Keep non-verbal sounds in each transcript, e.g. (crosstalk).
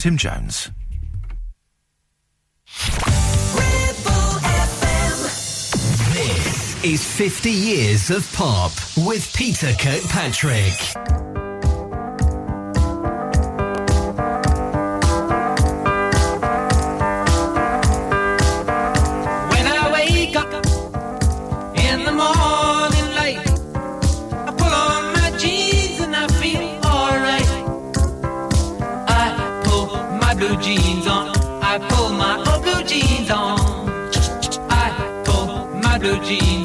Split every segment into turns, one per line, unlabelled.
Tim Jones.
This is 50 Years of Pop with Peter Kirkpatrick. Gene.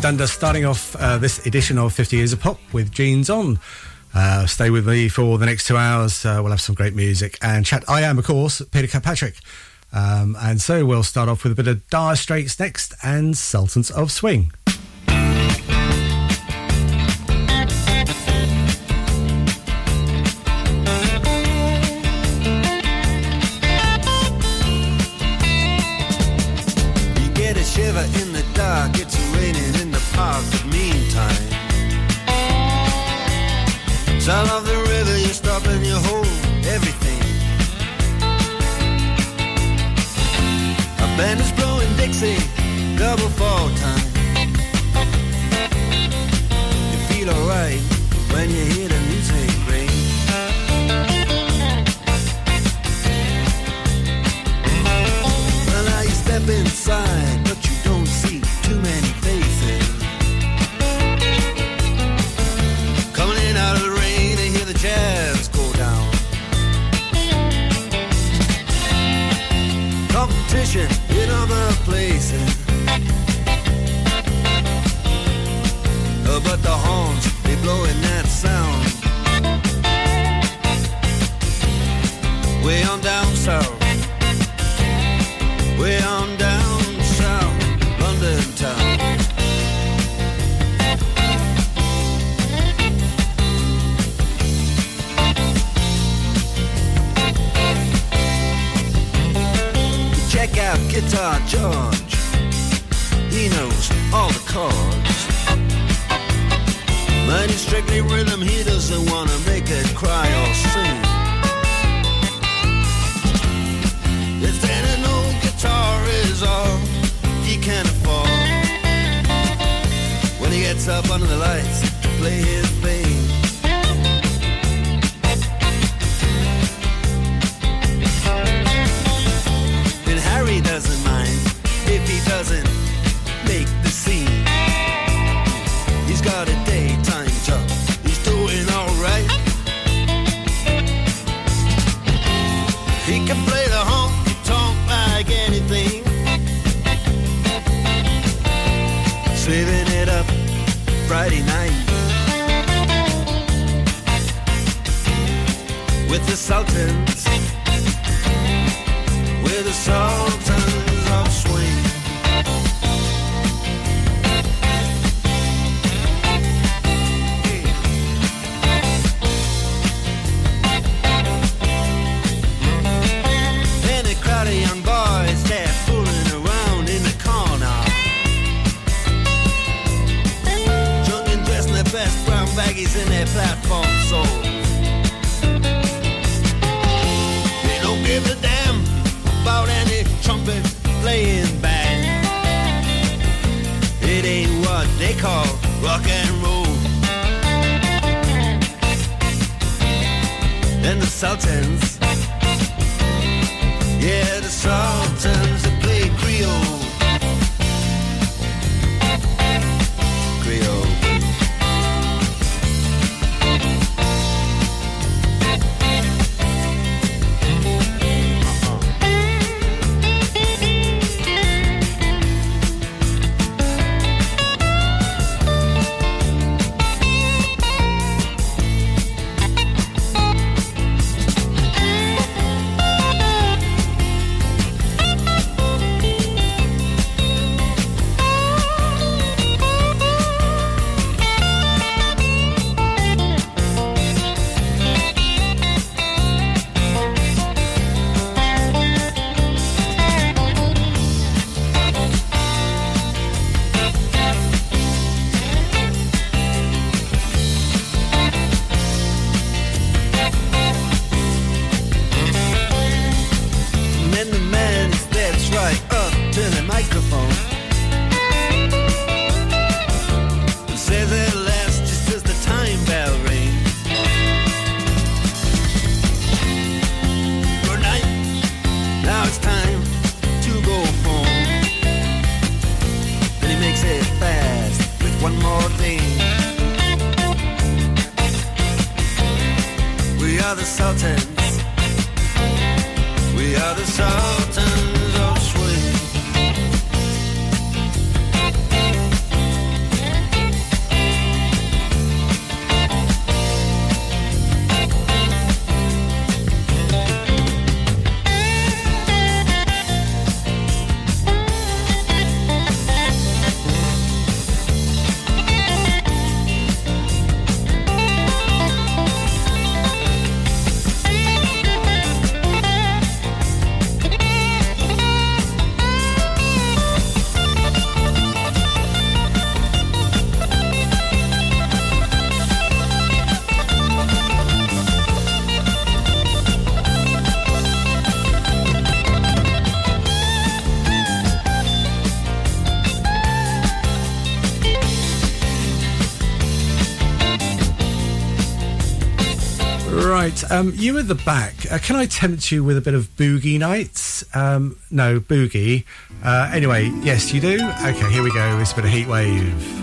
David Dundas starting off uh, this edition of 50 Years of Pop with Jeans On. Uh, stay with me for the next two hours. Uh, we'll have some great music and chat. I am, of course, Peter Kirkpatrick. Um, and so we'll start off with a bit of Dire Straits next and Sultans of Swing.
Um, you at the back, uh, can I tempt you with a bit of Boogie Nights? Um, no, Boogie. Uh, anyway, yes, you do. Okay, here we go. It's a bit of Heat Wave.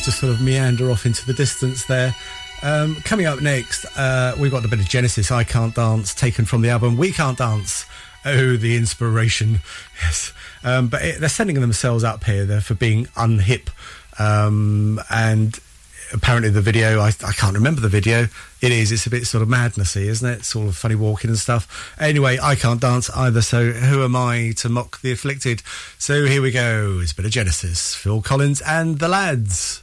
Wave to sort of meander off into the distance there. Um, coming up next, uh, we've got a bit of Genesis, I Can't Dance, taken from the album We Can't Dance. Oh, the inspiration. (laughs) Yes. Um, but it, they're sending themselves up here there for being unhip. Um, and apparently the video, I, I, can't remember the video. It is, it's a bit sort of madnessy, isn't it? Sort of funny walking and stuff. Anyway, I can't dance either, so who am I to mock the afflicted? So here we go. It's a bit of Genesis, Phil Collins and the lads.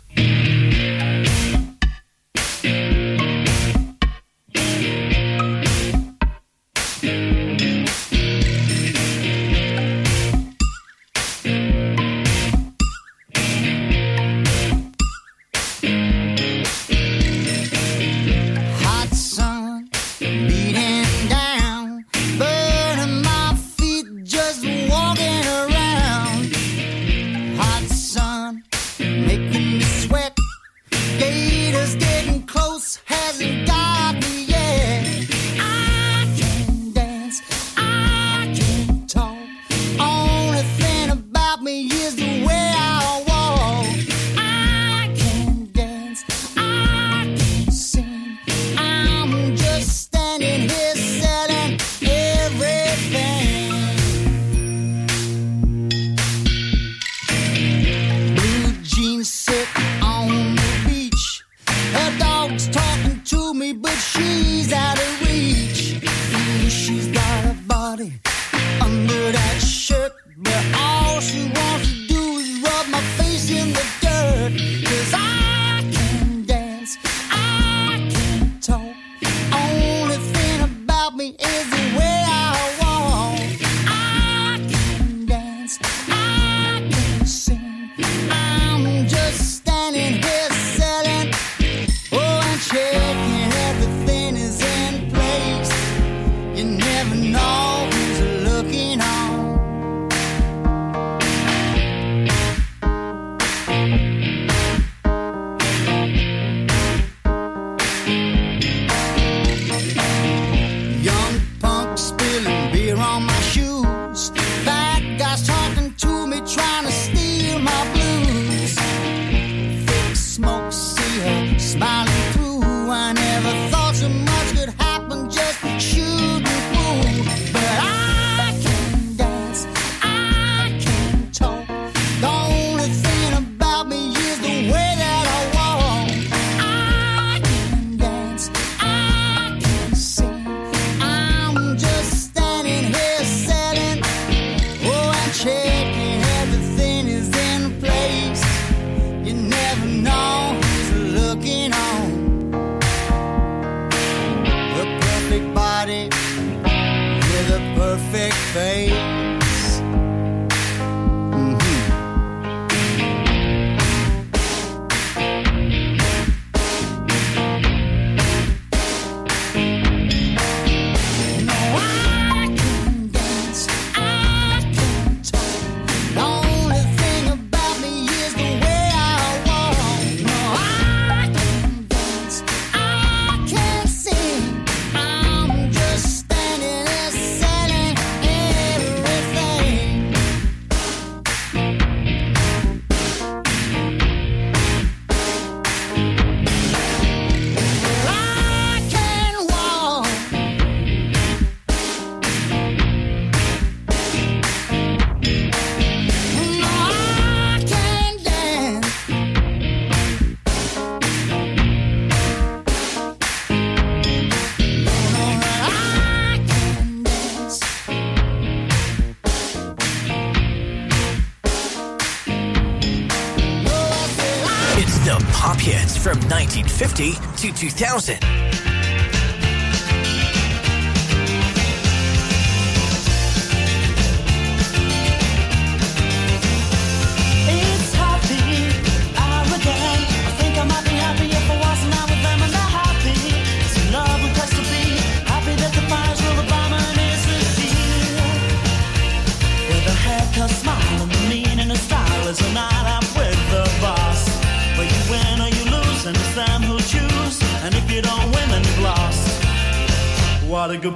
2000.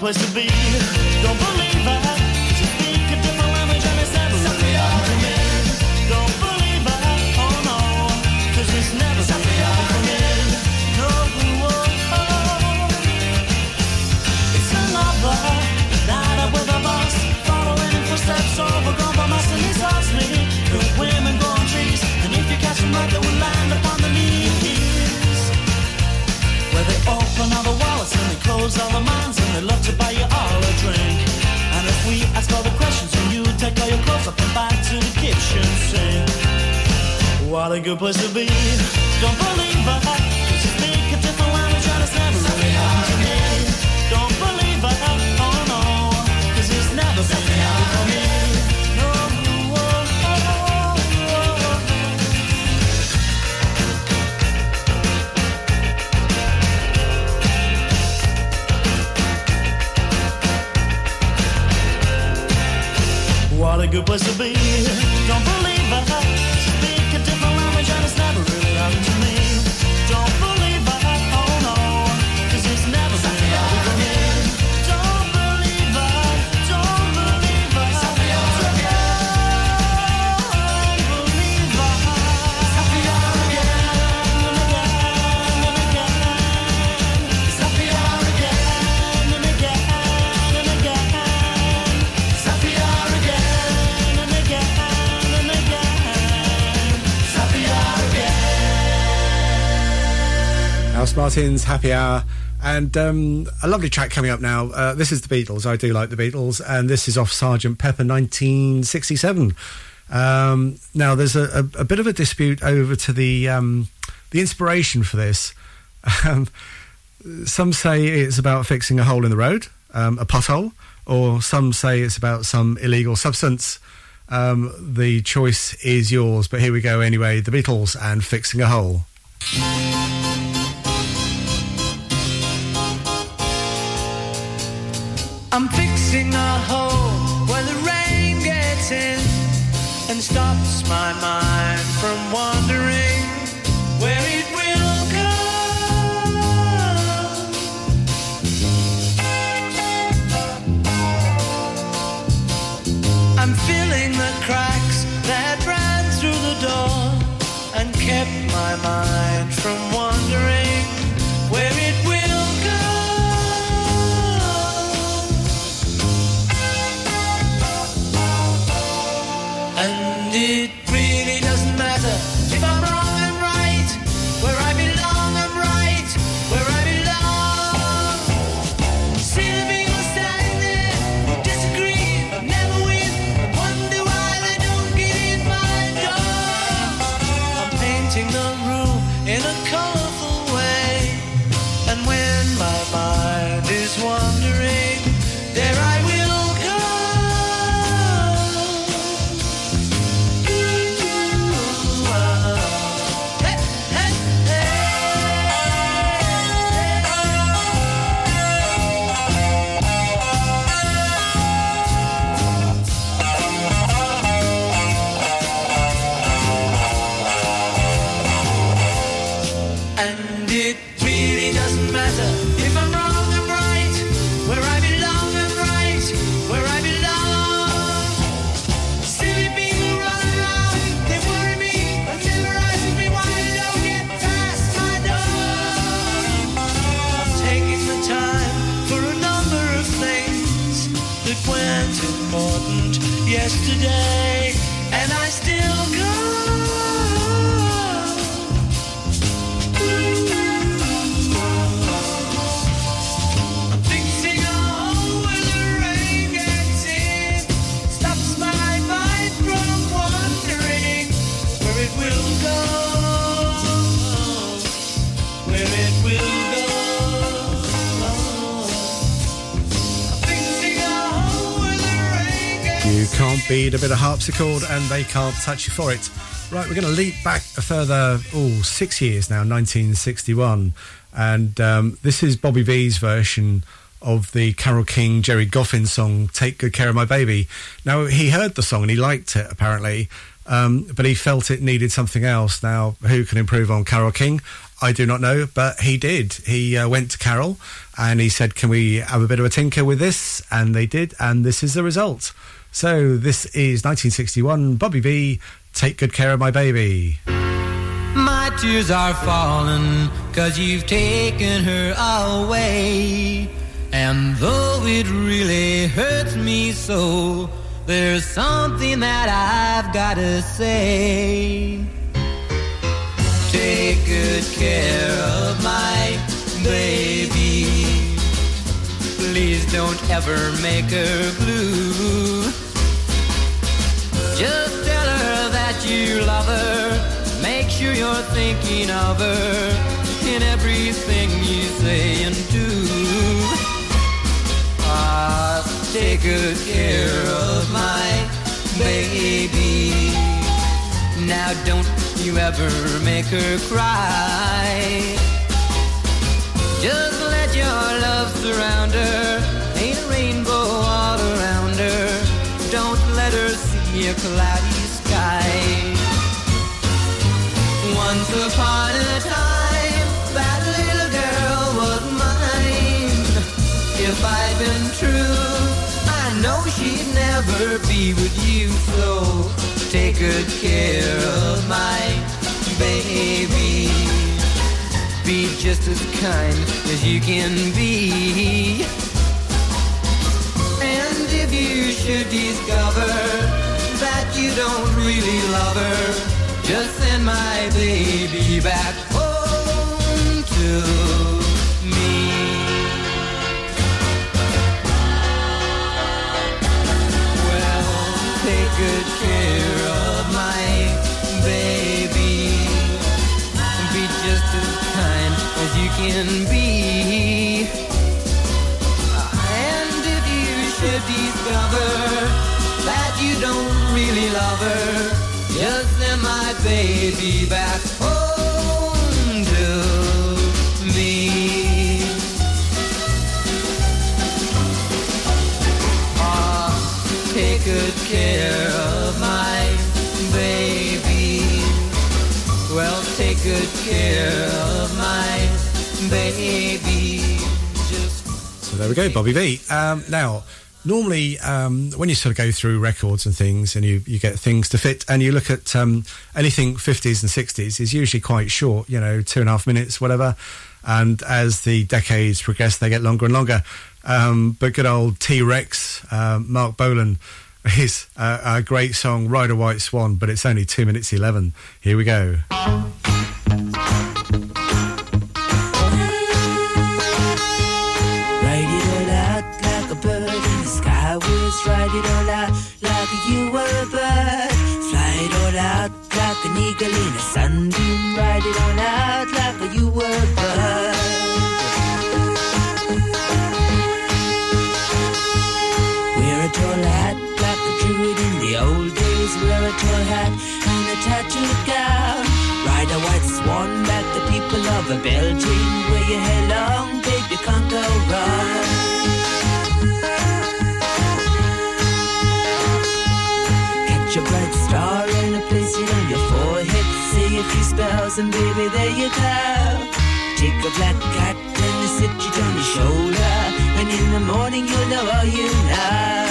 Place to be.
Martin's Happy Hour. And um, a lovely track coming up now. Uh, this is the Beatles. I do like the Beatles. And this is off Sergeant Pepper 1967. Um, now, there's a, a, a bit of a dispute over to the um, the inspiration for this. (laughs) Um, some say it's about fixing a hole in the road, um, a pothole, or some say it's about some illegal substance. Um, the choice is yours, but here we go anyway. The Beatles and fixing a hole.
I'm fixing a hole where the rain gets in and stops my mind from wandering
harpsichord, and they can't touch you for it. Right, we're going to leap back a further, oh, six years now, 1961. And um, this is Bobby Vee's version of the Carole King, Gerry Goffin song, Take Good Care of My Baby. Now, he heard the song and he liked it, apparently, um, but he felt it needed something else. Now, who can improve on Carole King? I do not know, but he did. He uh, went to Carole and he said, Can we have a bit of a tinker with this? And they did, and this is the result. So, this is 1961, Bobby Vee, Take Good Care of My Baby.
My tears are falling cause you've taken her away. And though it really hurts me so, there's something that I've gotta say. Take good care of my baby. Don't ever make her blue. Just tell her that you love her. Make sure you're thinking of her in everything you say and do. Ah, take good care of my baby. Now don't you ever make her cry. Just let your love surround her. Rainbow all around her. Don't let her see a cloudy sky. Once upon a time, that little girl was mine. If I'd been true, I know she'd never be with you. So take good care of my baby. Be just as kind as you can be you should discover that you don't really love her, just send my baby back home to me. Well, take good care of my baby. Be just as kind as you can be. Really just send my baby back home to me. Ah, take good care of my baby. Well, take good care of my baby.
So there we go, Bobby Vee. Um, now, normally um, when you sort of go through records and things and you, you get things to fit and you look at um, anything 50s and 60s is usually quite short, you know, two and a half minutes, whatever. And as the decades progress, they get longer and longer. Um, but good old T Rex, um, Marc Bolan, is a, a great song, Ride a White Swan, but it's only two minutes 11. Here we go.
Was. Ride it all out like you were a bird. Fly it all out like an eagle in a sunbeam. Ride it all out like you were a bird. Wear a tall hat like a druid in the old days. Wear a tall hat and a tattooed gown. Ride a white swan like the people of a. Wear your hair long, babe, you can't go wrong. And baby, there you go. Take a black cat and sit it on your shoulder. And in the morning you'll know all you know.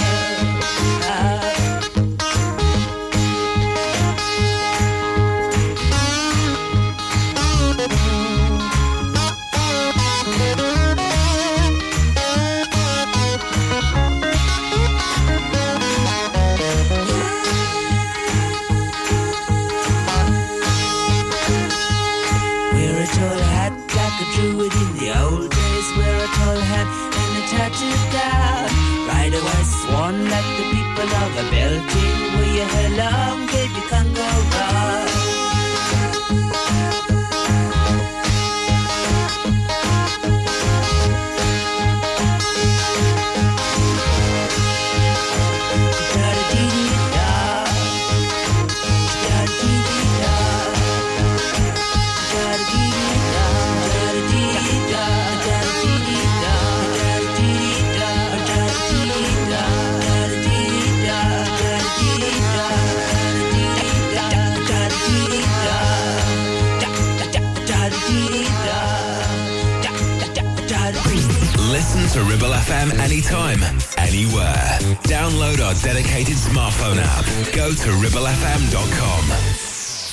Wear
anytime, anywhere. Download our dedicated smartphone app. Go to ribblefm.com.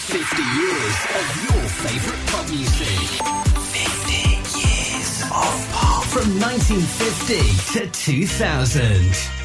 50 years of your favourite pop music. 50 years of pop. From 1950 to 2000.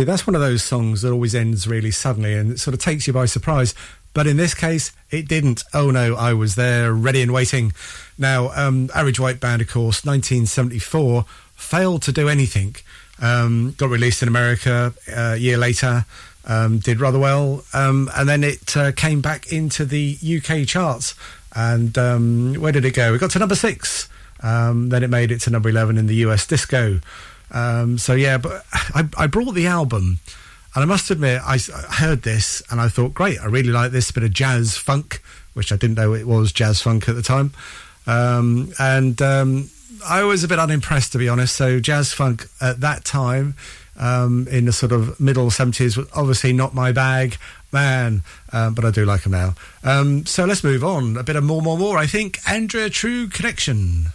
See, that's one of those songs that always ends really suddenly and it sort of takes you by surprise. But in this case, it didn't. Oh no, I was there, ready and waiting. Now, um, Average White Band, of course, 1974, failed to do anything. Um, got released in America uh, a year later, um, did rather well, um, and then it uh, came back into the UK charts. And um, where did it go? It got to number six. Um, then it made it to number 11 in the US disco. Um, so yeah, but I, I brought the album, and I must admit, I heard this and I thought, great, I really like this bit of jazz funk, which I didn't know it was jazz funk at the time. Um, and um, I was a bit unimpressed, to be honest. So jazz funk at that time, um, in the sort of middle 70s, was obviously not my bag. Man, um, but I do like them now. Um, so let's move on. A bit of more, more, more. I think Andrea True Connection.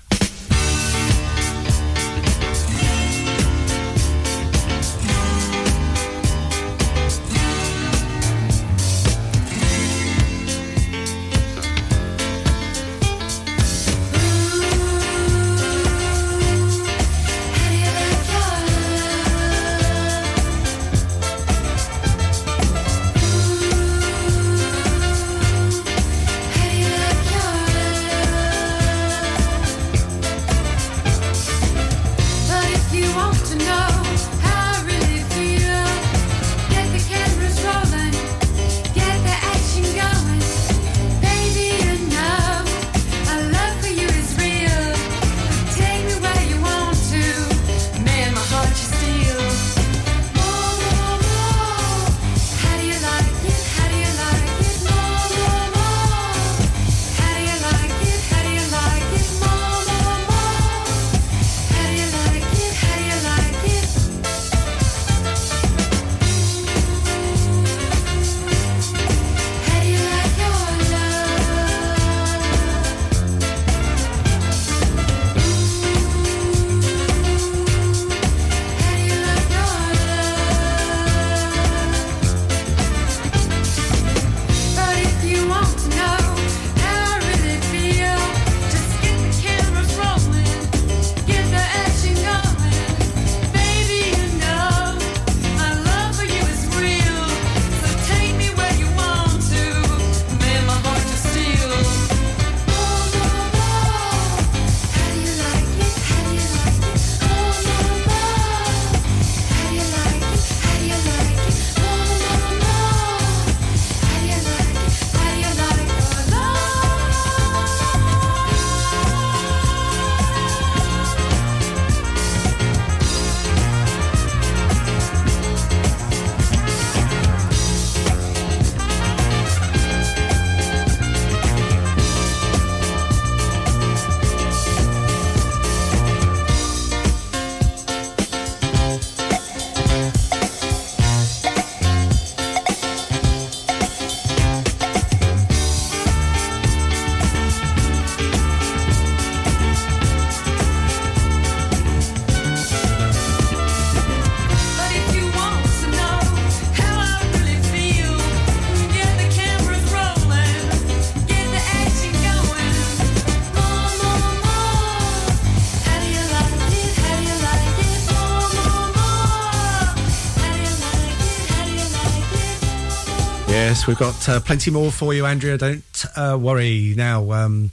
We've got uh, plenty more for you, Andrea. Don't uh, worry. Now, um,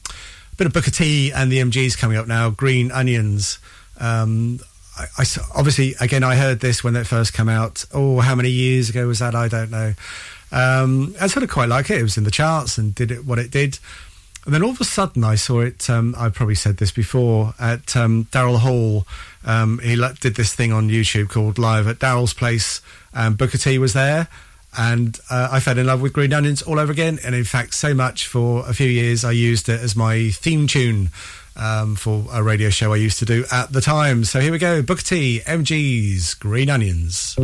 a bit of Booker T and the MGs coming up now. Green Onions. Um, I, I obviously, again, I heard this when it first came out. Oh, how many years ago was that? I don't know. Um, I sort of quite like it. It was in the charts and did it what it did. And then all of a sudden, I saw it. Um, I probably said this before at um, Daryl Hall. Um, he did this thing on YouTube called Live at Daryl's Place, and Booker T was there. And uh, I fell in love with Green Onions all over again. And in fact, so much for a few years, I used it as my theme tune um, for a radio show I used to do at the time. So here we go Booker T, MG's Green Onions.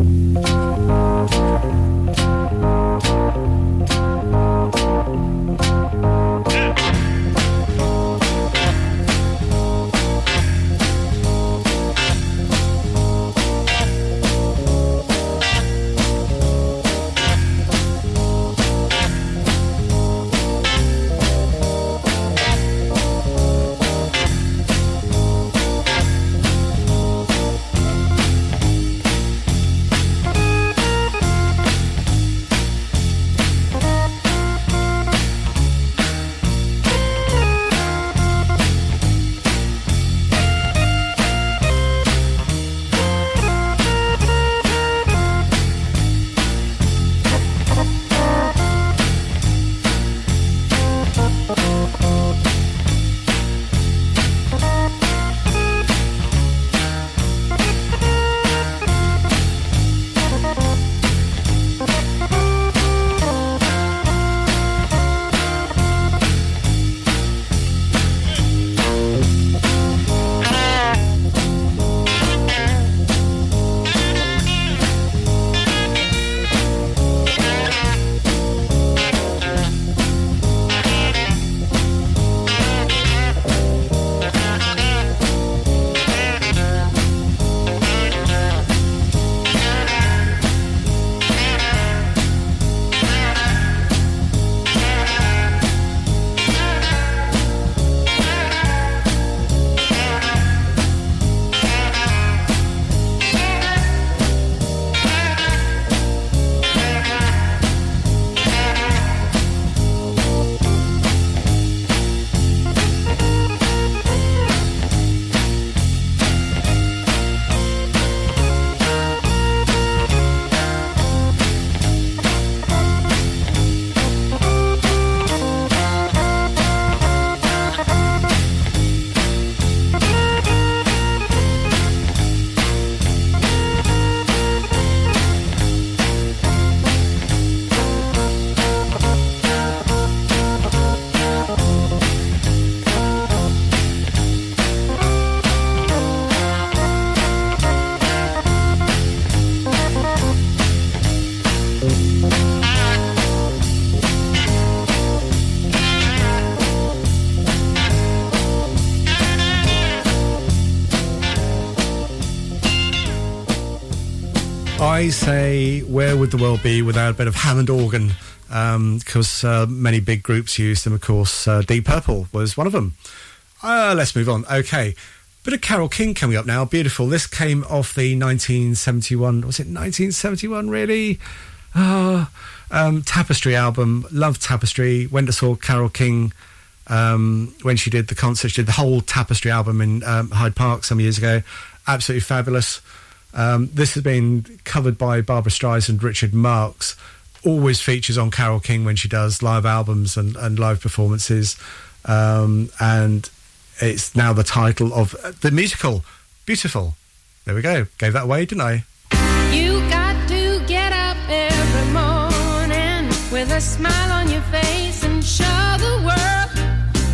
Would the world be without a bit of Hammond organ? Because uh, many big groups used them, of course. Uh, Deep Purple was one of them. Uh, let's move on. Okay. Bit of Carole King coming up now. Beautiful. This came off the 1971. Was it 1971, really? Uh, um, Tapestry album. Loved Tapestry. Went to saw Carole King um, when she did the concert. She did the whole Tapestry album in um, Hyde Park some years ago. Absolutely fabulous. Um, this has been covered by Barbra Streisand, Richard Marx. Always features on Carole King when she does live albums and, and live performances. Um, and it's now the title of the musical, Beautiful. There we go. Gave that away, didn't I?
You got to get up every morning with a smile on your face and show the world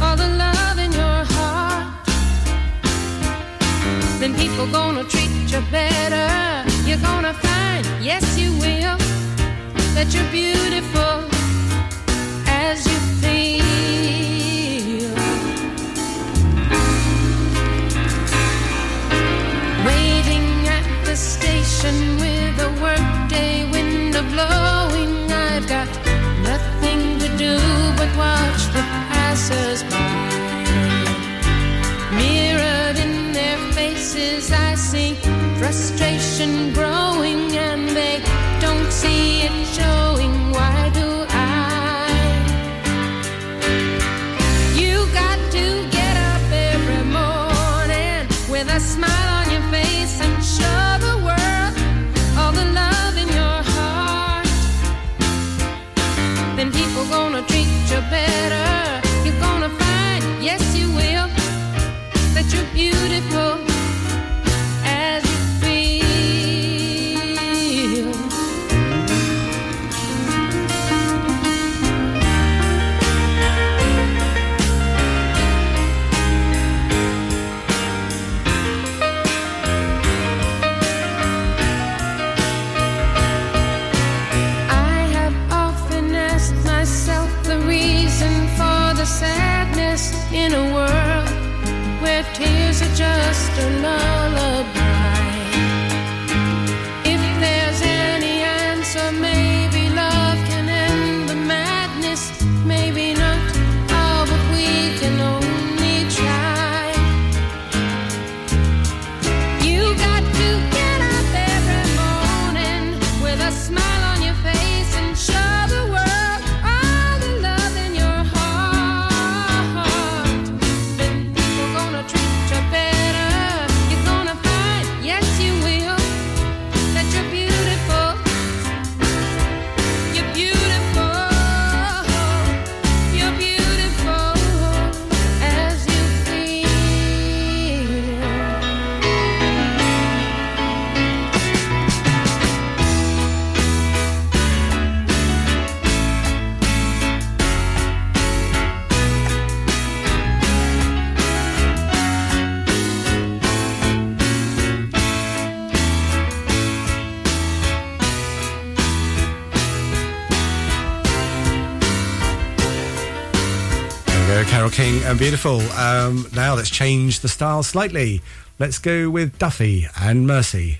all the love in your heart. Then people gonna treat you better. You're gonna find, yes, you will, that you're beautiful as you feel. Waiting at the station with a workday window blowing. I've got nothing to do but watch the passers by. Mirrored in their faces, I see frustration growing, and they don't see it
Carole King and beautiful. Um, now let's change the style slightly. Let's go with Duffy and Mercy.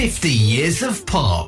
50 years of pop.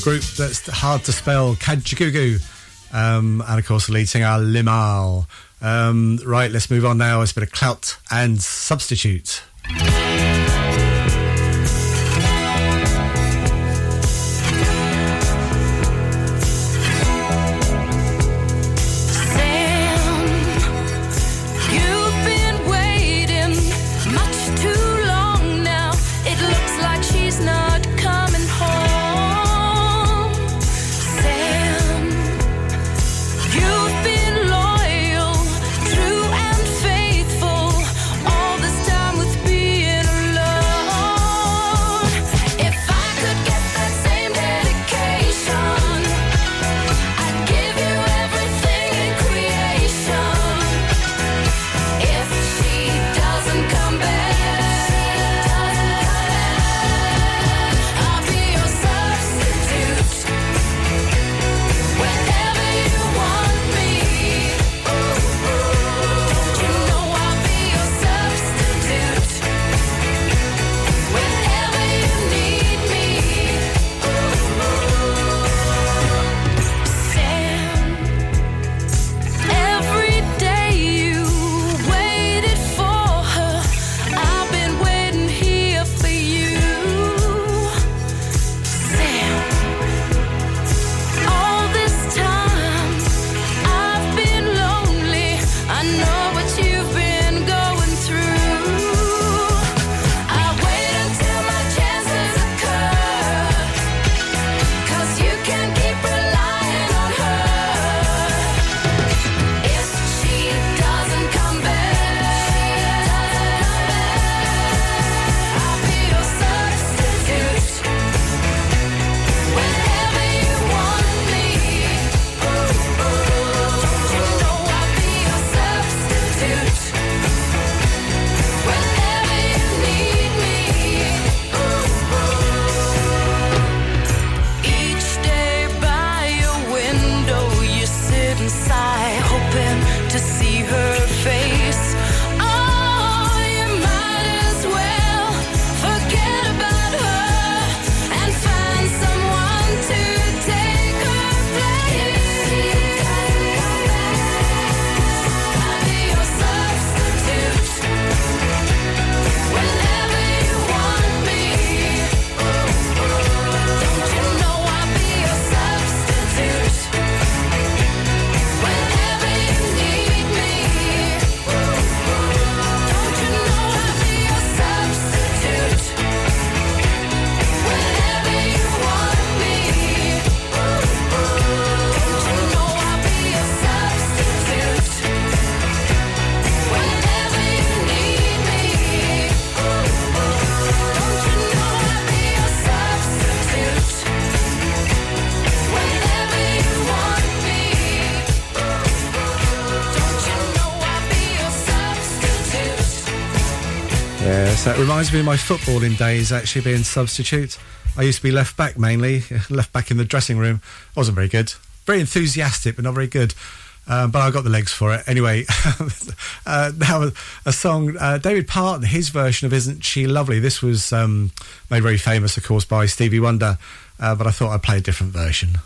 group that's hard to spell, Kajagoogoo. Um, and of course, the lead singer, Limahl. Um, right, let's move on now. It's a bit of clout and substitute.
It
reminds me of my footballing days actually being substitute. I used to be left back mainly, (laughs) left back in the dressing room. I wasn't very good. Very enthusiastic, but not very good. Um, but I got the legs for it. Anyway, (laughs) uh, now a, song, uh, David Parton, his version of Isn't She Lovely? This was um, made very famous, of course, by Stevie Wonder, uh, but I thought I'd play a different version.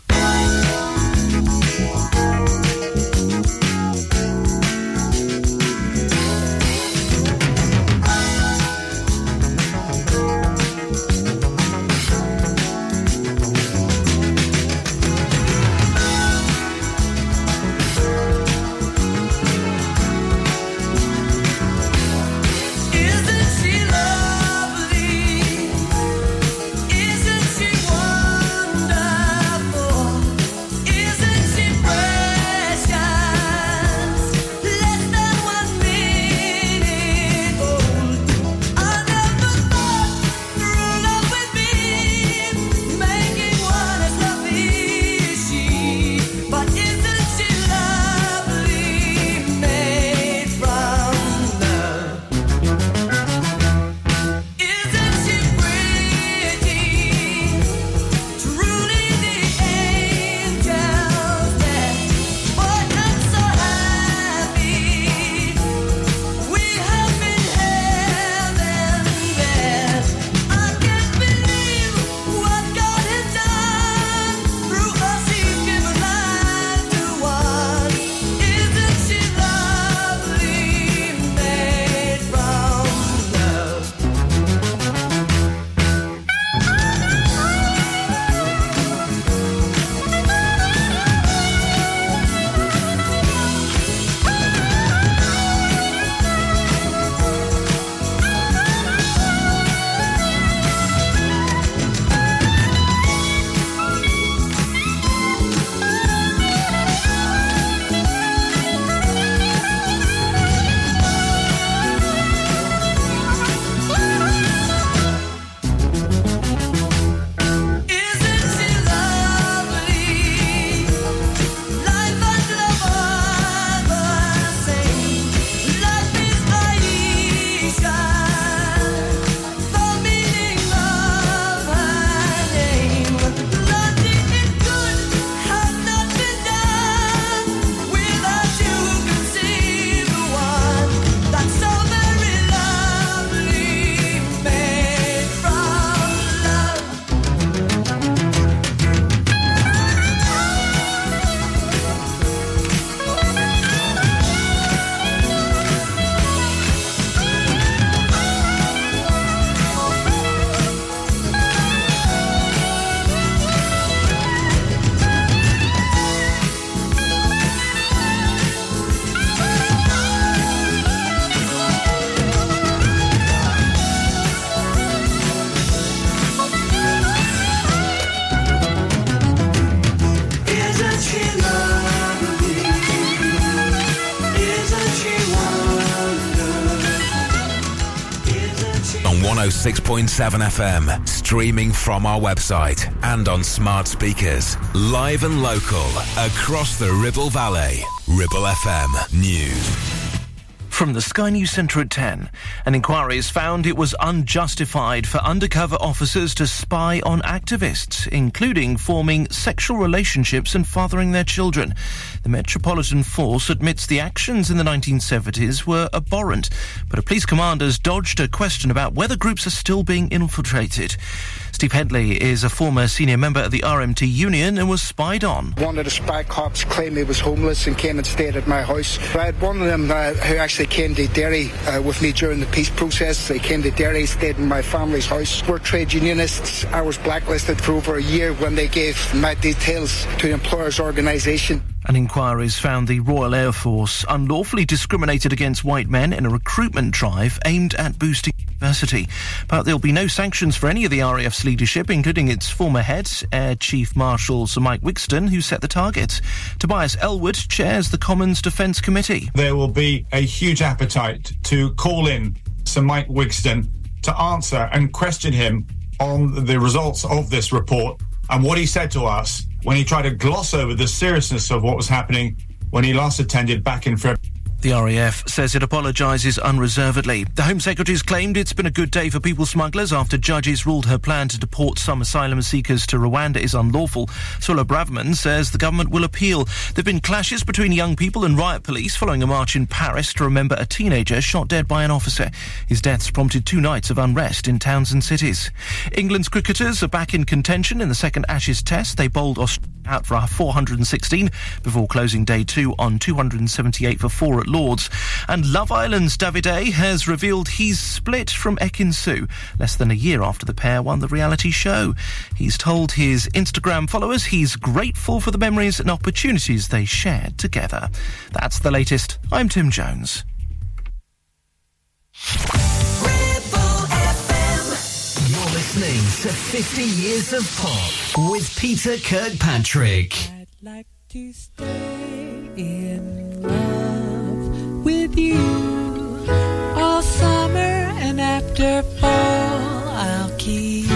FM, streaming from our website and on smart speakers, live and local, across the Ribble Valley. Ribble FM News.
From the Sky News Centre at 10, an inquiry has found it was unjustified for undercover officers to spy on activists, including forming sexual relationships and fathering their children. The Metropolitan Force admits the actions in the 1970s were abhorrent, but a police commander has dodged a question about whether groups are still being infiltrated. Steve Hedley is a former senior member of the RMT Union and was spied on.
One of the spy cops claimed he was homeless and came and stayed at my house. I had one of them uh, who actually came to Derry uh, with me during the peace process. They came to Derry, stayed in my family's house. We're trade unionists. I was blacklisted for over a year when they gave my details to the employer's organisation.
An inquiry has found the Royal Air Force unlawfully discriminated against white men in a recruitment drive aimed at boosting diversity. But there'll be no sanctions for any of the RAF's leadership, including its former head, Air Chief Marshal Sir Mike Wigston, who set the targets. Tobias Ellwood chairs the Commons Defence Committee.
There will be a huge appetite to call in Sir Mike Wigston to answer and question him on the results of this report and what he said to us when he tried to gloss over the seriousness of what was happening when he last attended back in February.
The RAF says it apologises unreservedly. The Home Secretary's claimed it's been a good day for people smugglers after judges ruled her plan to deport some asylum seekers to Rwanda is unlawful. Suella Braverman says the government will appeal. There have been clashes between young people and riot police following a march in Paris to remember a teenager shot dead by an officer. His deaths prompted two nights of unrest in towns and cities. England's cricketers are back in contention in the second Ashes Test. They bowled Australia out for 416 before closing day two on 278 for four at Lords. And Love Island's Davide has revealed he's split from Ekin Su less than a year after the pair won the reality show. He's told his Instagram followers he's grateful for the memories and opportunities they shared together. That's the latest. I'm Tim Jones.
Listening to 50 Years of Pop with Peter Kirkpatrick.
I'd like to stay in love with you all summer and after fall I'll keep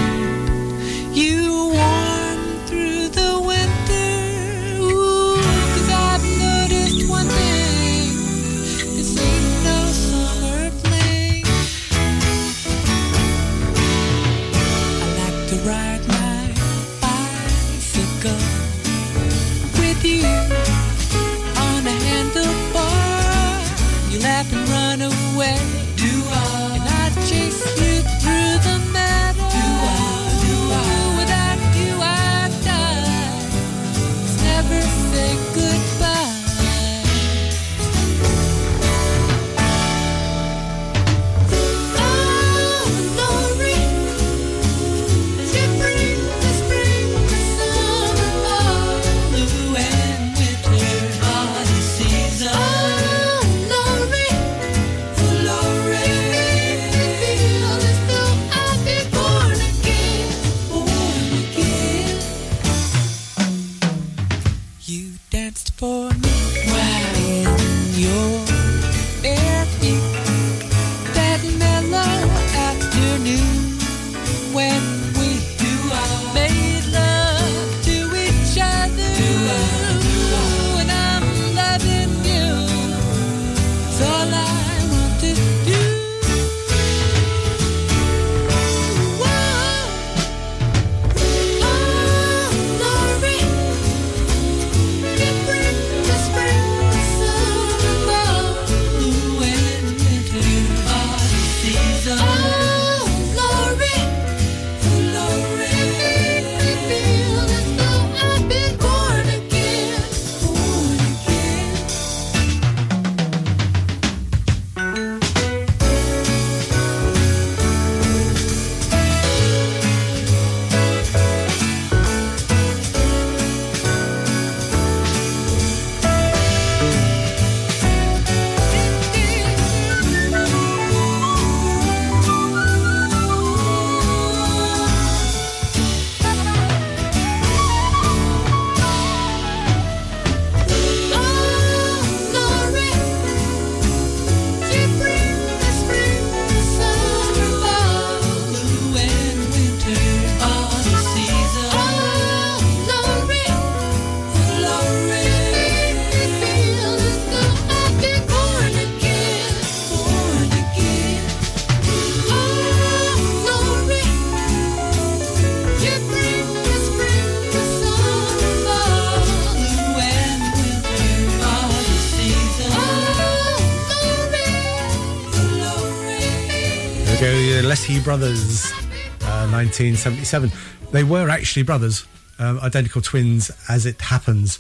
Brothers, uh, 1977. They were actually brothers, um, identical twins as it happens.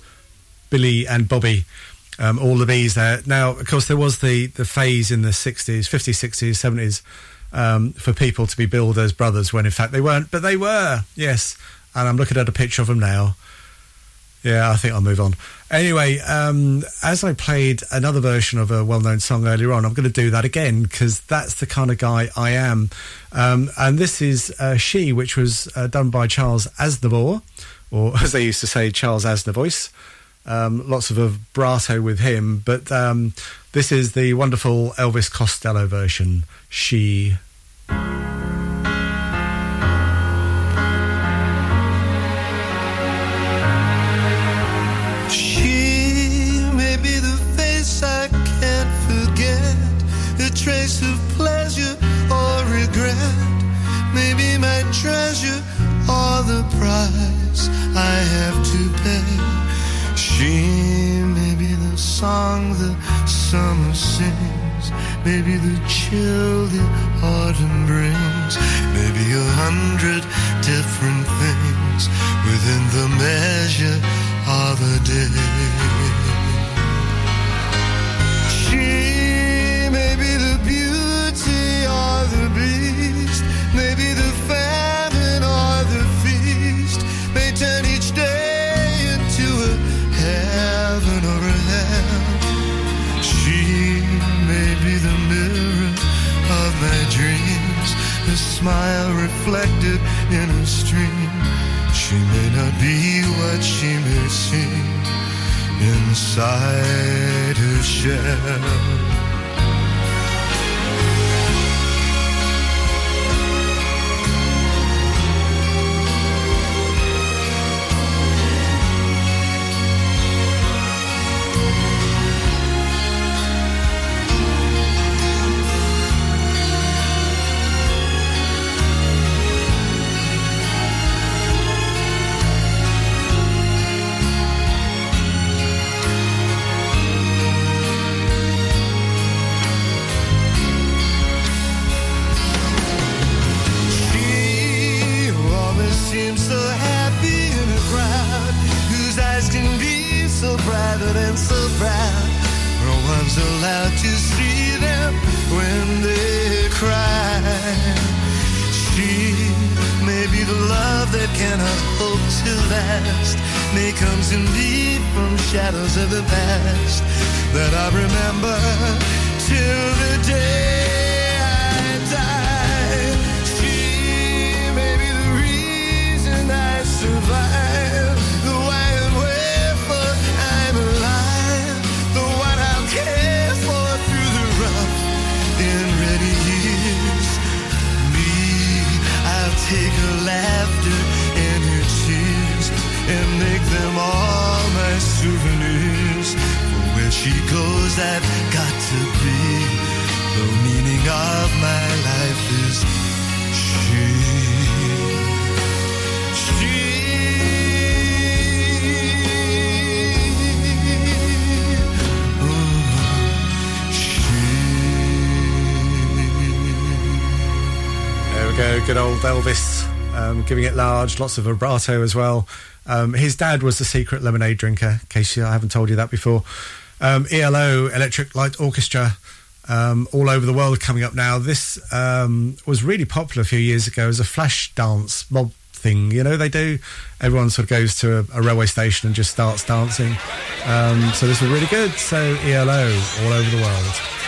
Billy and Bobby, um, all the bees there. Now, of course, there was the, the phase in the 60s, 50s, 60s, 70s um, for people to be billed as brothers when in fact they weren't, but they were, yes. And I'm looking at a picture of them now. Yeah, I think I'll move on. Anyway, um, as I played another version of a well-known song earlier on, I'm going to do that again because that's the kind of guy I am. Um, and this is uh, "She," which was uh, done by Charles Aznavour, or (laughs) as they used to say, Charles Aznavoice. Um, lots of vibrato with him, but um, this is the wonderful Elvis Costello version. She
price I have to pay. She may be the song the summer sings, maybe the chill the autumn brings, maybe a hundred different things within the measure of a day. Smile reflected in a stream. She may not be what she may seem inside her shell. So and so proud. No one's allowed to see them when they cry. She may be the love that cannot hope to last. May comes indeed from shadows of the past that I remember till the day She goes, I've got to be. The meaning of my life is she.
There we go, good old Elvis, um, giving it large, lots of vibrato as well. Um, his dad was the secret lemonade drinker, in case I haven't told you that before. Um, ELO, Electric Light Orchestra, um, all over the world coming up now. This um, was really popular a few years ago as a flash dance mob thing. You know, they do, everyone sort of goes to a, a railway station and just starts dancing. Um, so this was really good. So ELO, all over the world.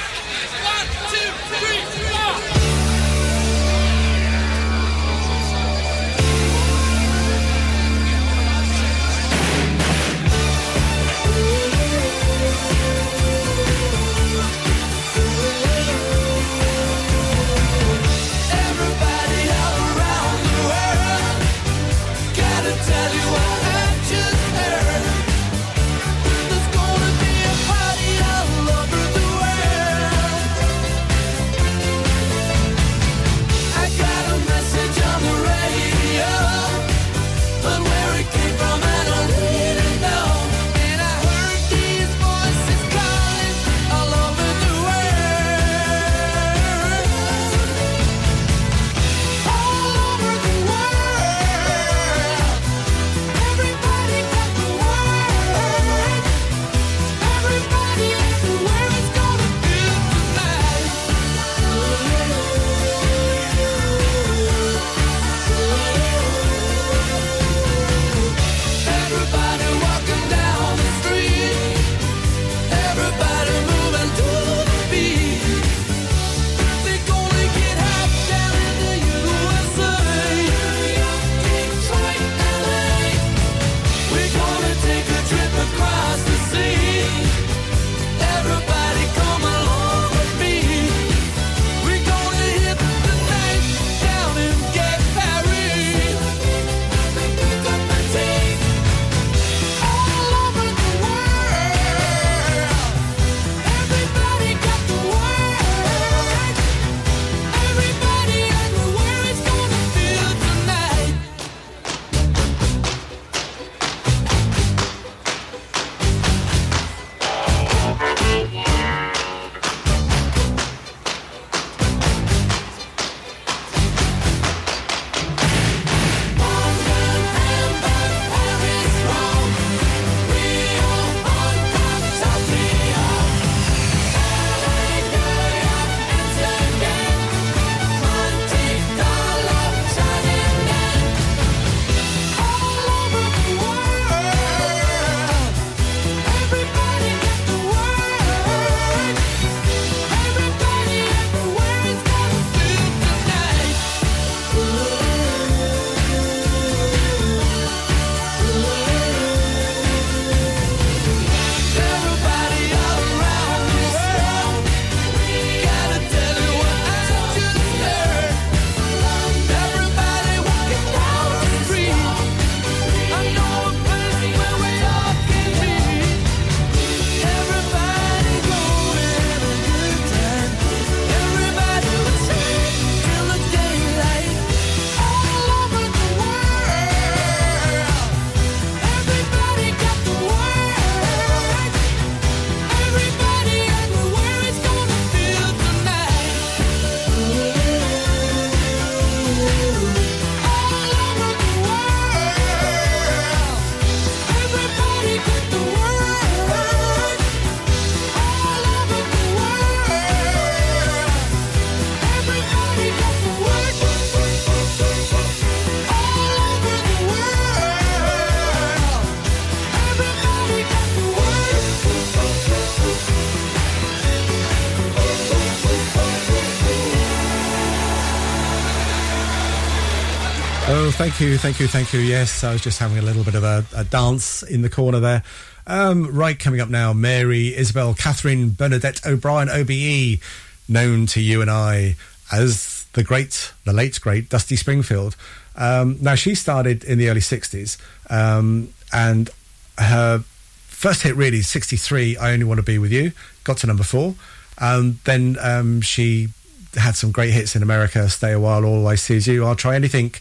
Thank you, thank you, thank you. Yes, I was just having a little bit of a, a dance in the corner there. Um, right, coming up now, Mary Isabel Catherine Bernadette O'Brien, OBE, known to you and I as the great, the late great Dusty Springfield. Um, now, she started in the early 60s, um, and her first hit really, 63, I Only Want to Be With You, got to number four. Then um, she had some great hits in America, Stay a While, All I See Is You, I'll Try Anything,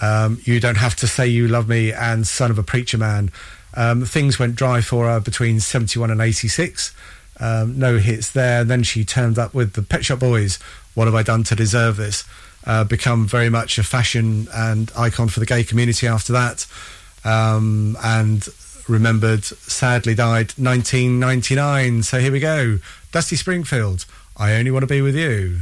um, You Don't Have to Say You Love Me, and Son of a Preacher Man. Um, things went dry for her between 71 and 86. Um, no hits there. Then she turned up with the Pet Shop Boys. What have I done to deserve this? Uh, become very much a fashion and icon for the gay community after that. Um, and remembered, sadly died 1999. So here we go. Dusty Springfield. I only want to be with you.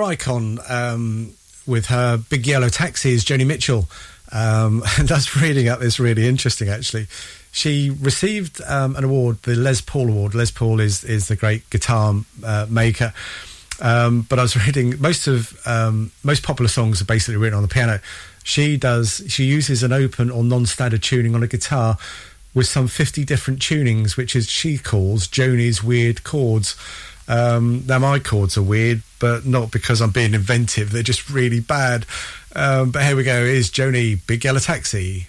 Another icon um, with her big yellow taxi is Joni Mitchell. Um, (laughs) and that's reading up is really interesting, actually. She received um, an award, the Les Paul Award. Les Paul is is the great guitar uh, maker. Um, but I was reading most of um, most popular songs are basically written on the piano. She does. She uses an open or non-standard tuning on a guitar with some fifty different tunings, which is she calls Joni's weird chords. Um, now my chords are weird, but not because I'm being inventive. They're just really bad. Um, but here we go. Is Joni Big Yellow Taxi?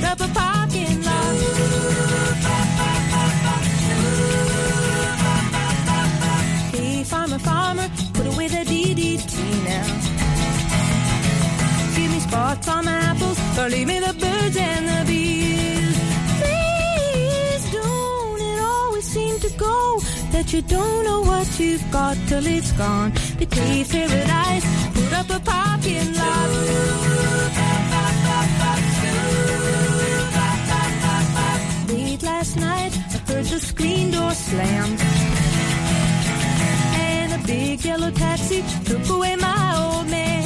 the spots on apples, or leave me the birds and the bees. Please don't it always seem to go that you don't know what you've got till it's gone. They pay paradise, put up a parking lot. Night, I heard the screen door slam. And a big yellow taxi took away my old man.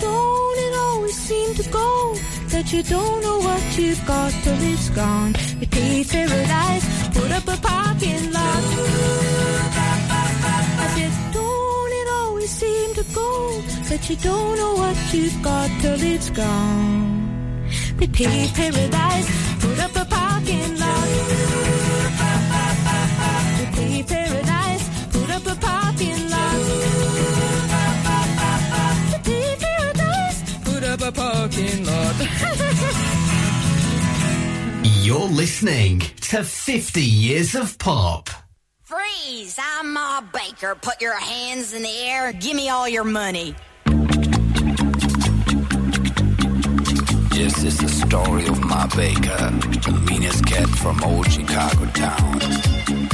Don't it always seem to go that you don't know what you've got till it's gone? We paid paradise, put up a parking lot. I said, don't it always seem to go that you don't know what you've got till it's gone? We paid paradise, put up a parking lot. We paid paradise, put up a parking lot. We paid paradise, put up a parking lot. (laughs)
You're listening to 50 Years of Pop.
Freeze! I'm Ma Baker. Put your hands in the air and give me all your money.
Yes, is the story of Ma Baker, the meanest cat from old Chicago town.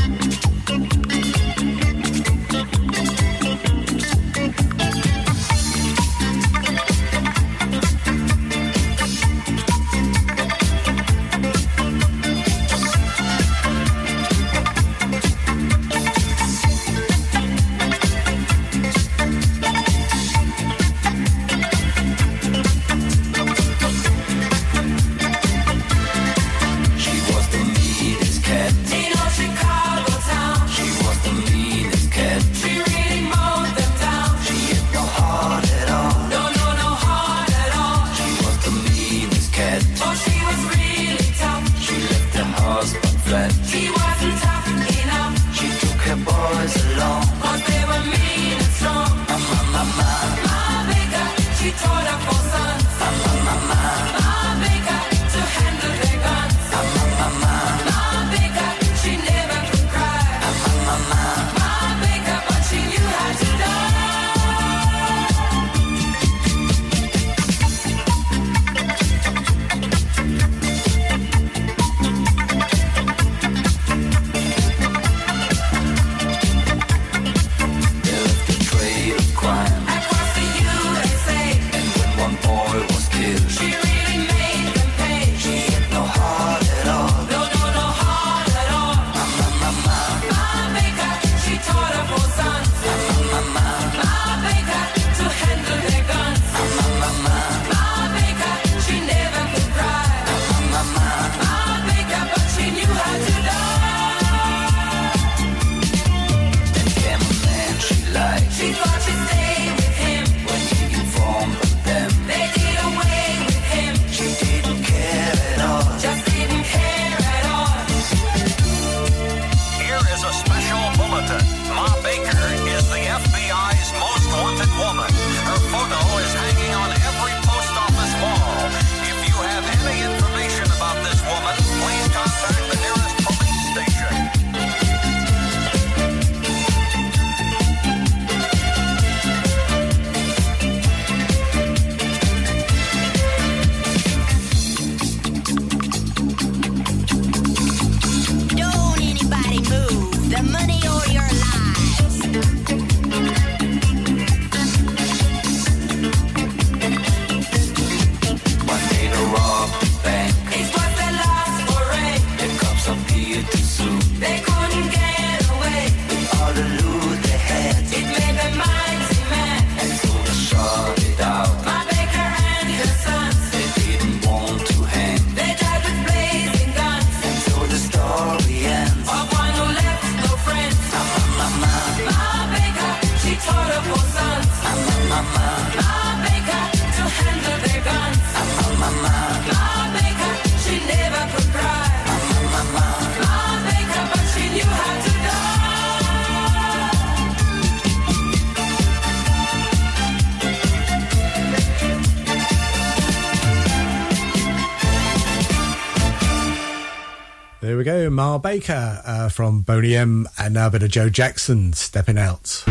Ma Baker uh, from Boney M, and now a bit of Joe Jackson stepping out.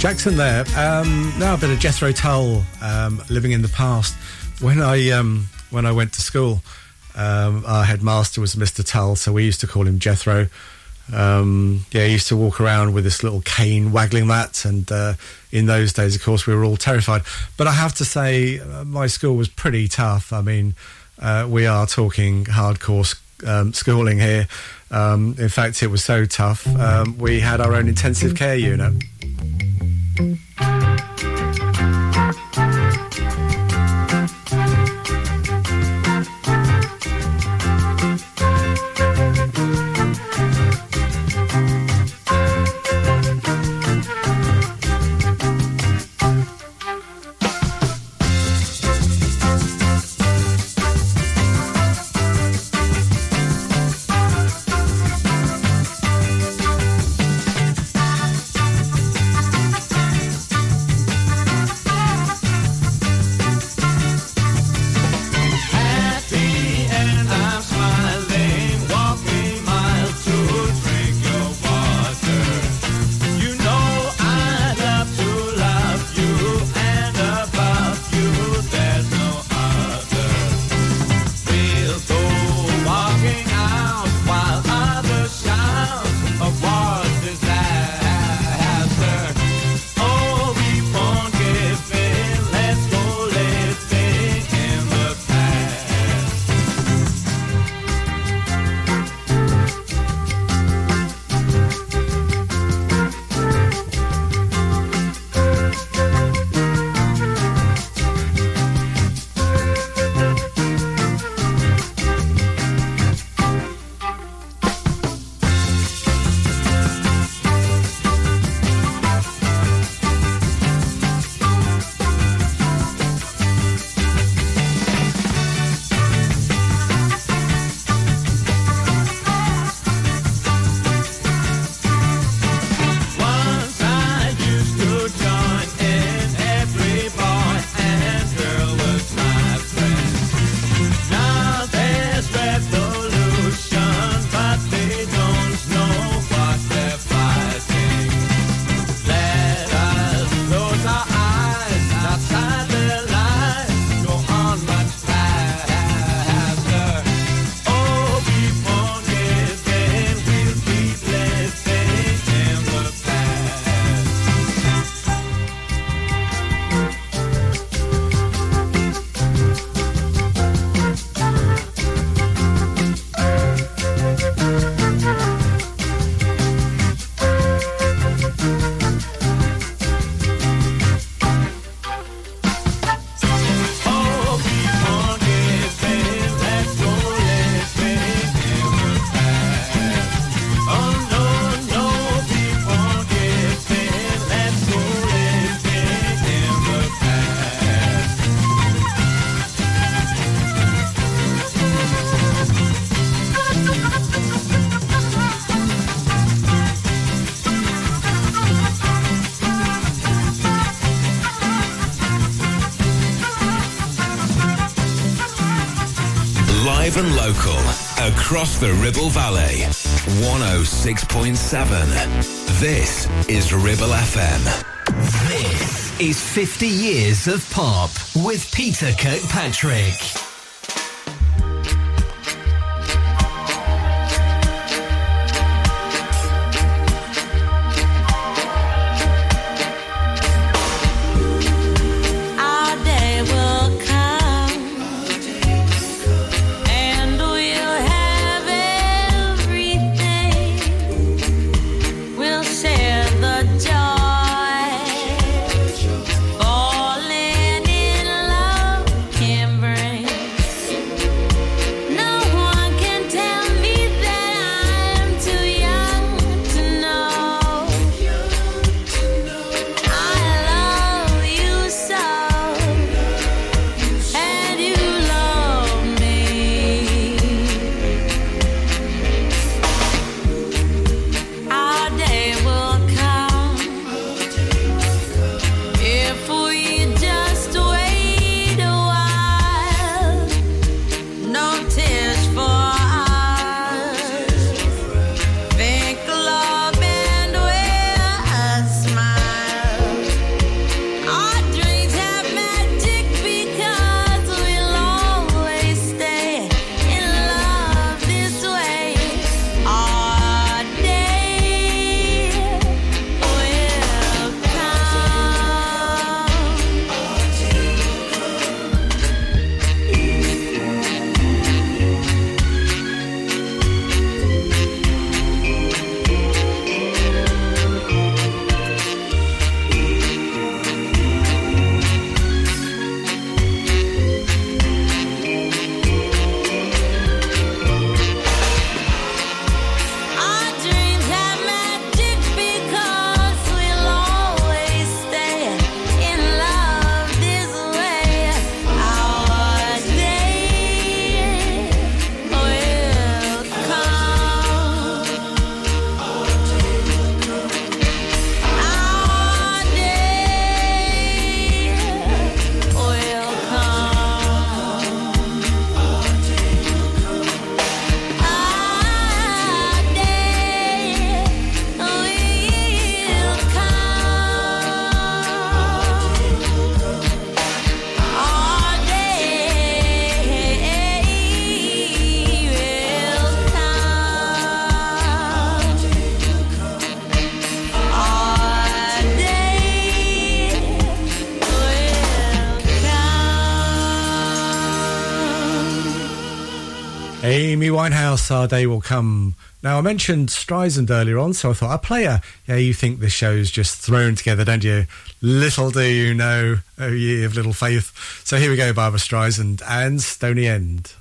Jackson there. Um, now a bit of Jethro Tull, um, living in the past. When I um, when I went to school, um, our headmaster was Mr. Tull, so we used to call him Jethro. Um, yeah, he used to walk around with this little cane waggling that, and uh, in those days, of course, we were all terrified. But I have to say, uh, my school was pretty tough. I mean, uh, we are talking hardcore um, schooling here. Um, in fact, it was so tough. Um, we had our own intensive care unit.
Música Local. Across the Ribble Valley. 106.7. This is Ribble FM.
This is 50 Years of Pop with Peter Kirkpatrick.
Amy Winehouse, Our Day Will Come. Now, I mentioned Streisand earlier on, so I thought I'd play her. Yeah, you think this show's just thrown together, don't you? Little do you know, oh ye of little faith. So here we go, Barbra Streisand and Stony End.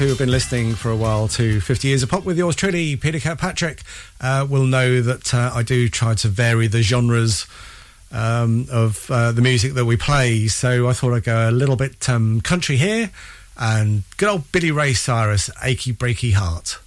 Who have been listening for a while to 50 Years of Pop with yours truly, Peter Kirkpatrick, uh, will know that uh, I do try to vary the genres um, of uh, the music that we play. So I thought I'd go a little bit um, country here and good old Billy Ray Cyrus, Achy Breaky Heart.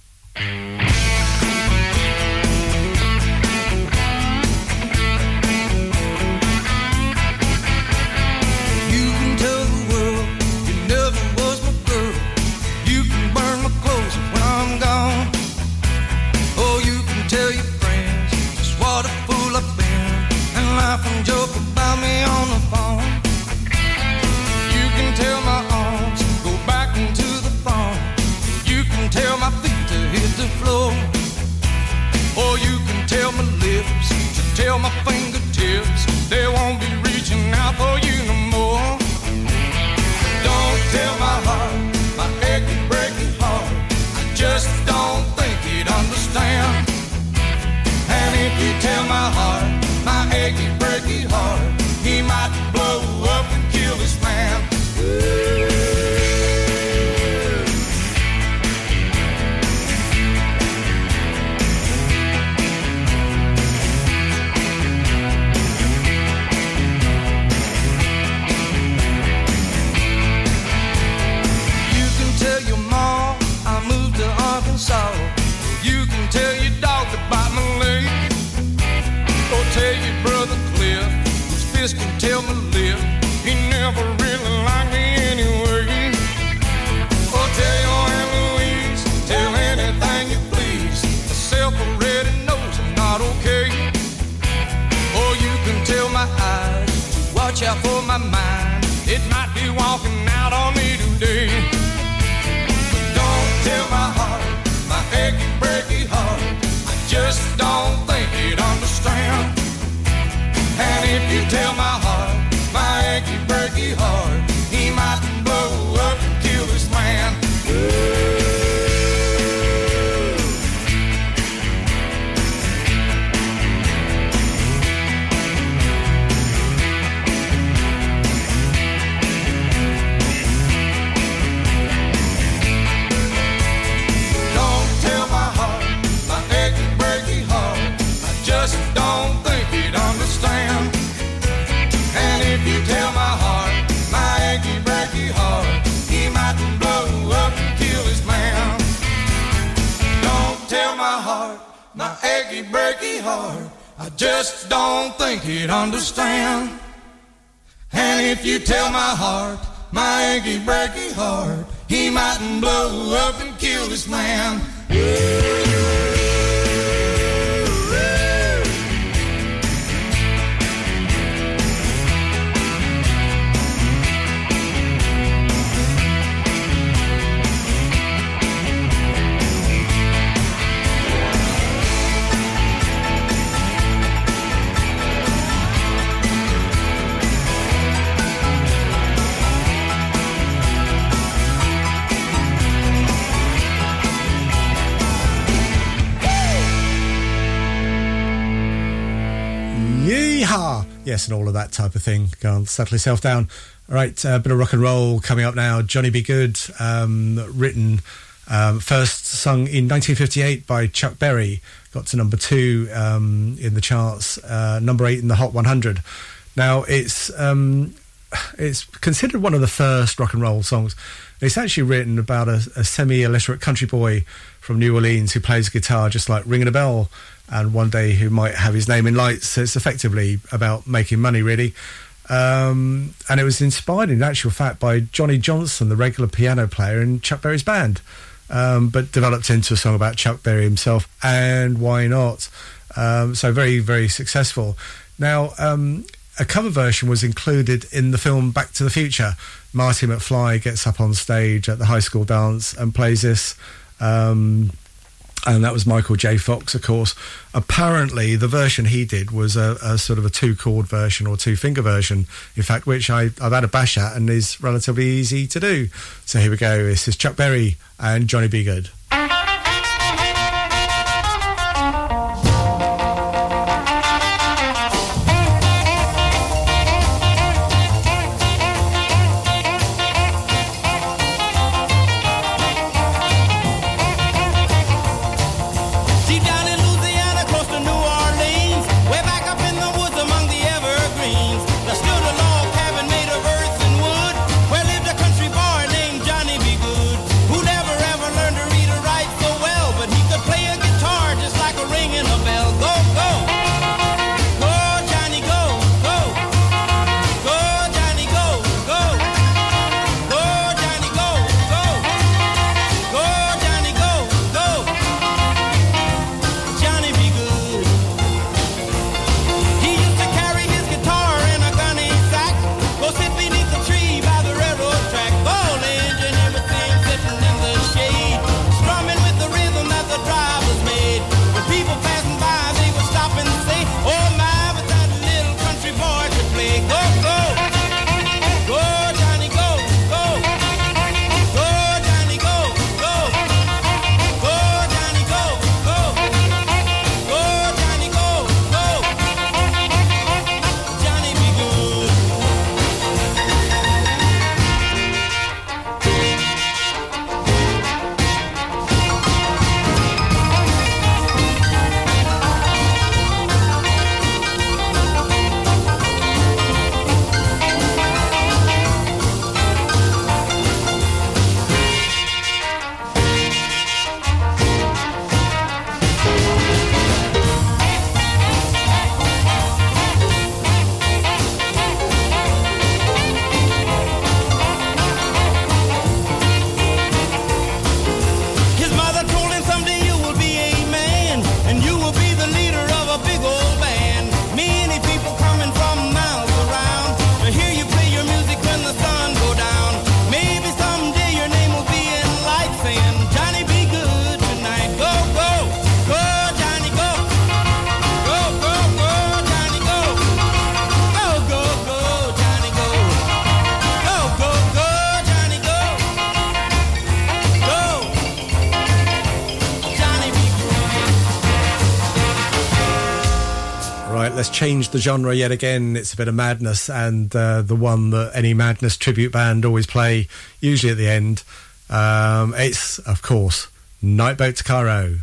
Tell my fingertips
type of thing. Go and settle yourself down. All right, a bit of rock and roll coming up now. Johnny B. Goode, um, written um, first sung in 1958 by Chuck Berry, got to number two um, in the charts, uh, number eight in the Hot 100. Now it's um, it's considered one of the first rock and roll songs. It's actually written about a, a semi-illiterate country boy from New Orleans who plays guitar just like ringing a bell, and one day who might have his name in lights. So it's effectively about making money, really. Um, and it was inspired, in actual fact, by Johnny Johnson, the regular piano player in Chuck Berry's band, um, but developed into a song about Chuck Berry himself. And why not? Um, so very, very successful. Now, um, a cover version was included in the film Back to the Future. Marty McFly gets up on stage at the high school dance and plays this. Um, and that was Michael J. Fox, of course. Apparently, the version he did was a, a sort of a two chord version or two finger version, in fact, which I, I've had a bash at and is relatively easy to do. So here we go. This is Chuck Berry and Johnny B.
Goode. the genre yet again. It's a bit of madness, and uh, the one that any madness tribute band always play, usually at the end. Um, it's, of course, Nightboat to Cairo.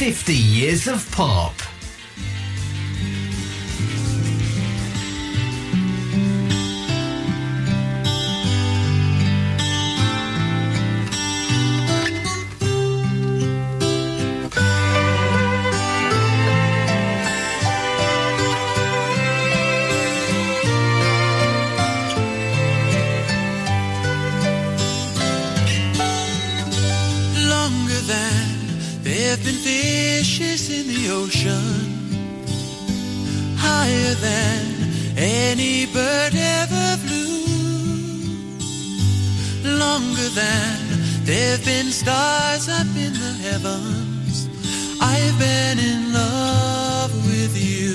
50 years of pop.
up in the heavens. I've been in love with you.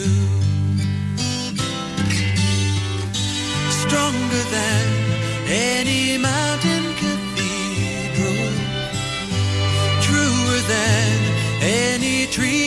Stronger than any mountain cathedral. Truer than any tree.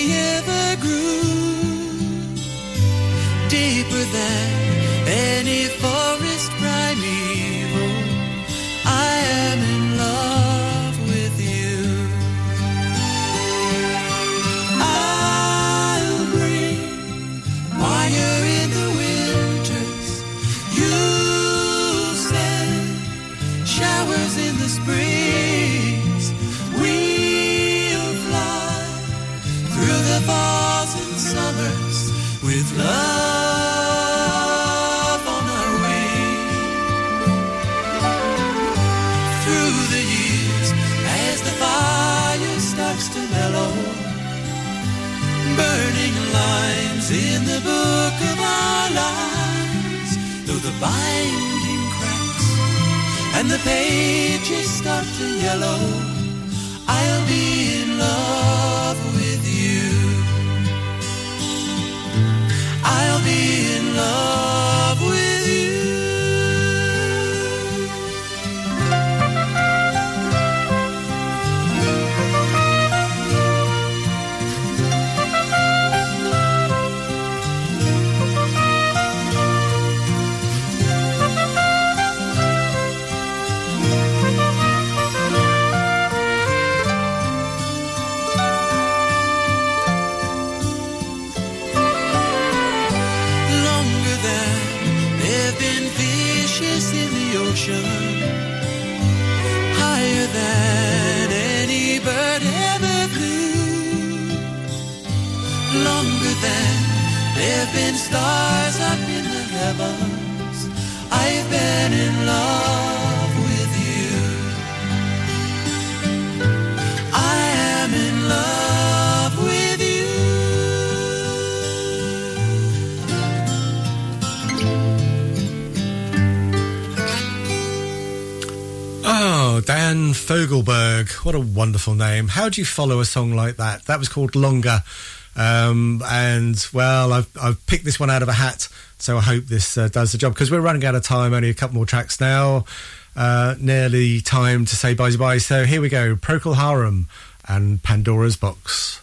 Binding cracks and the pages start to yellow, stars up in the heavens. I've been in love with you. I am in love with you.
Oh, Dan Fogelberg. What a wonderful name. How do you follow a song like that? That was called Longer. Um, and, well, I've, I've picked this one out of a hat, so I hope this uh, does the job because we're running out of time. Only a couple more tracks now. Uh, nearly time to say bye bye. So here we go Procol Harum and Pandora's Box.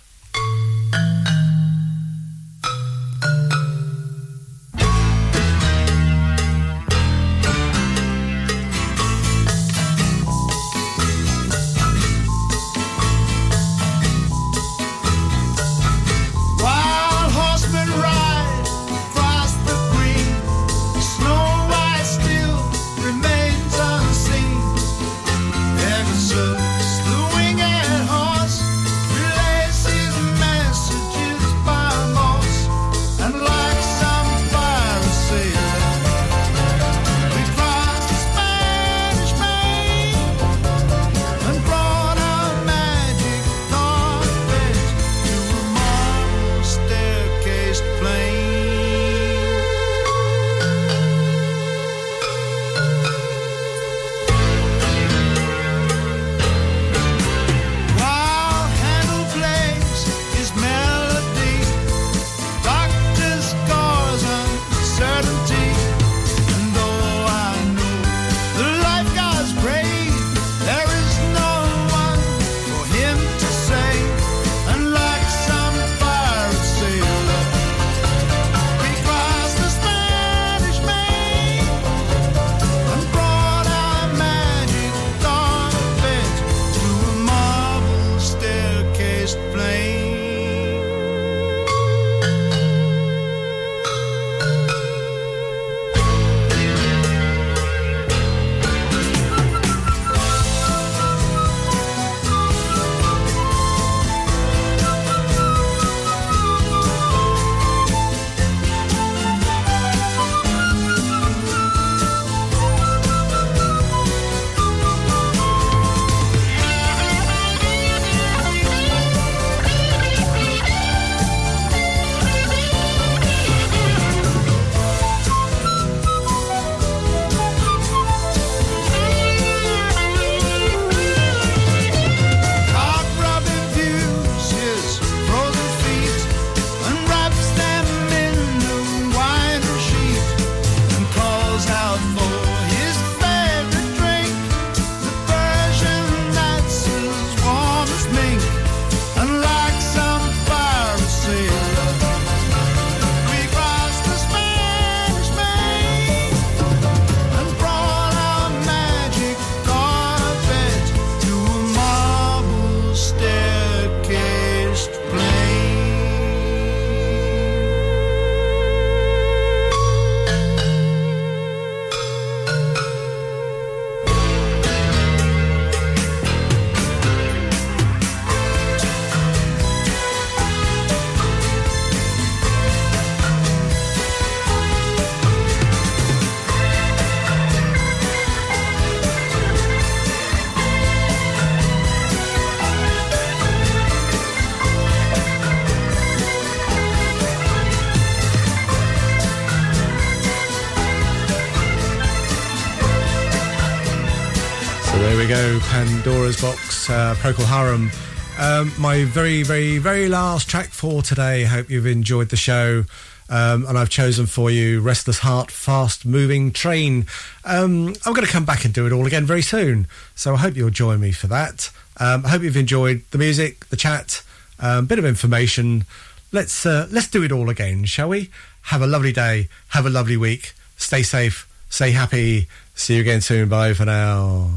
Pandora's Box, uh, Procol Harum. Um, my very, very, very last track for today. Hope you've enjoyed the show. Um, and I've chosen for you Restless Heart, Fast Moving Train. Um, I'm going to come back and do it all again very soon. So I hope you'll join me for that. Um, I hope you've enjoyed the music, the chat, a bit of information. Let's, uh, let's do it all again, shall we? Have a lovely day. Have a lovely week. Stay safe. Stay happy. See you again soon. Bye for now.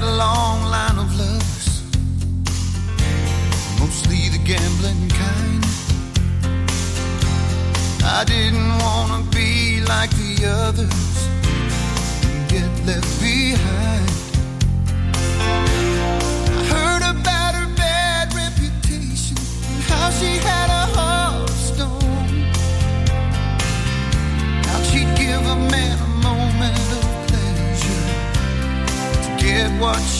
had a long line of lovers, mostly the gambling kind. I didn't wanna be like the others and get left behind. get what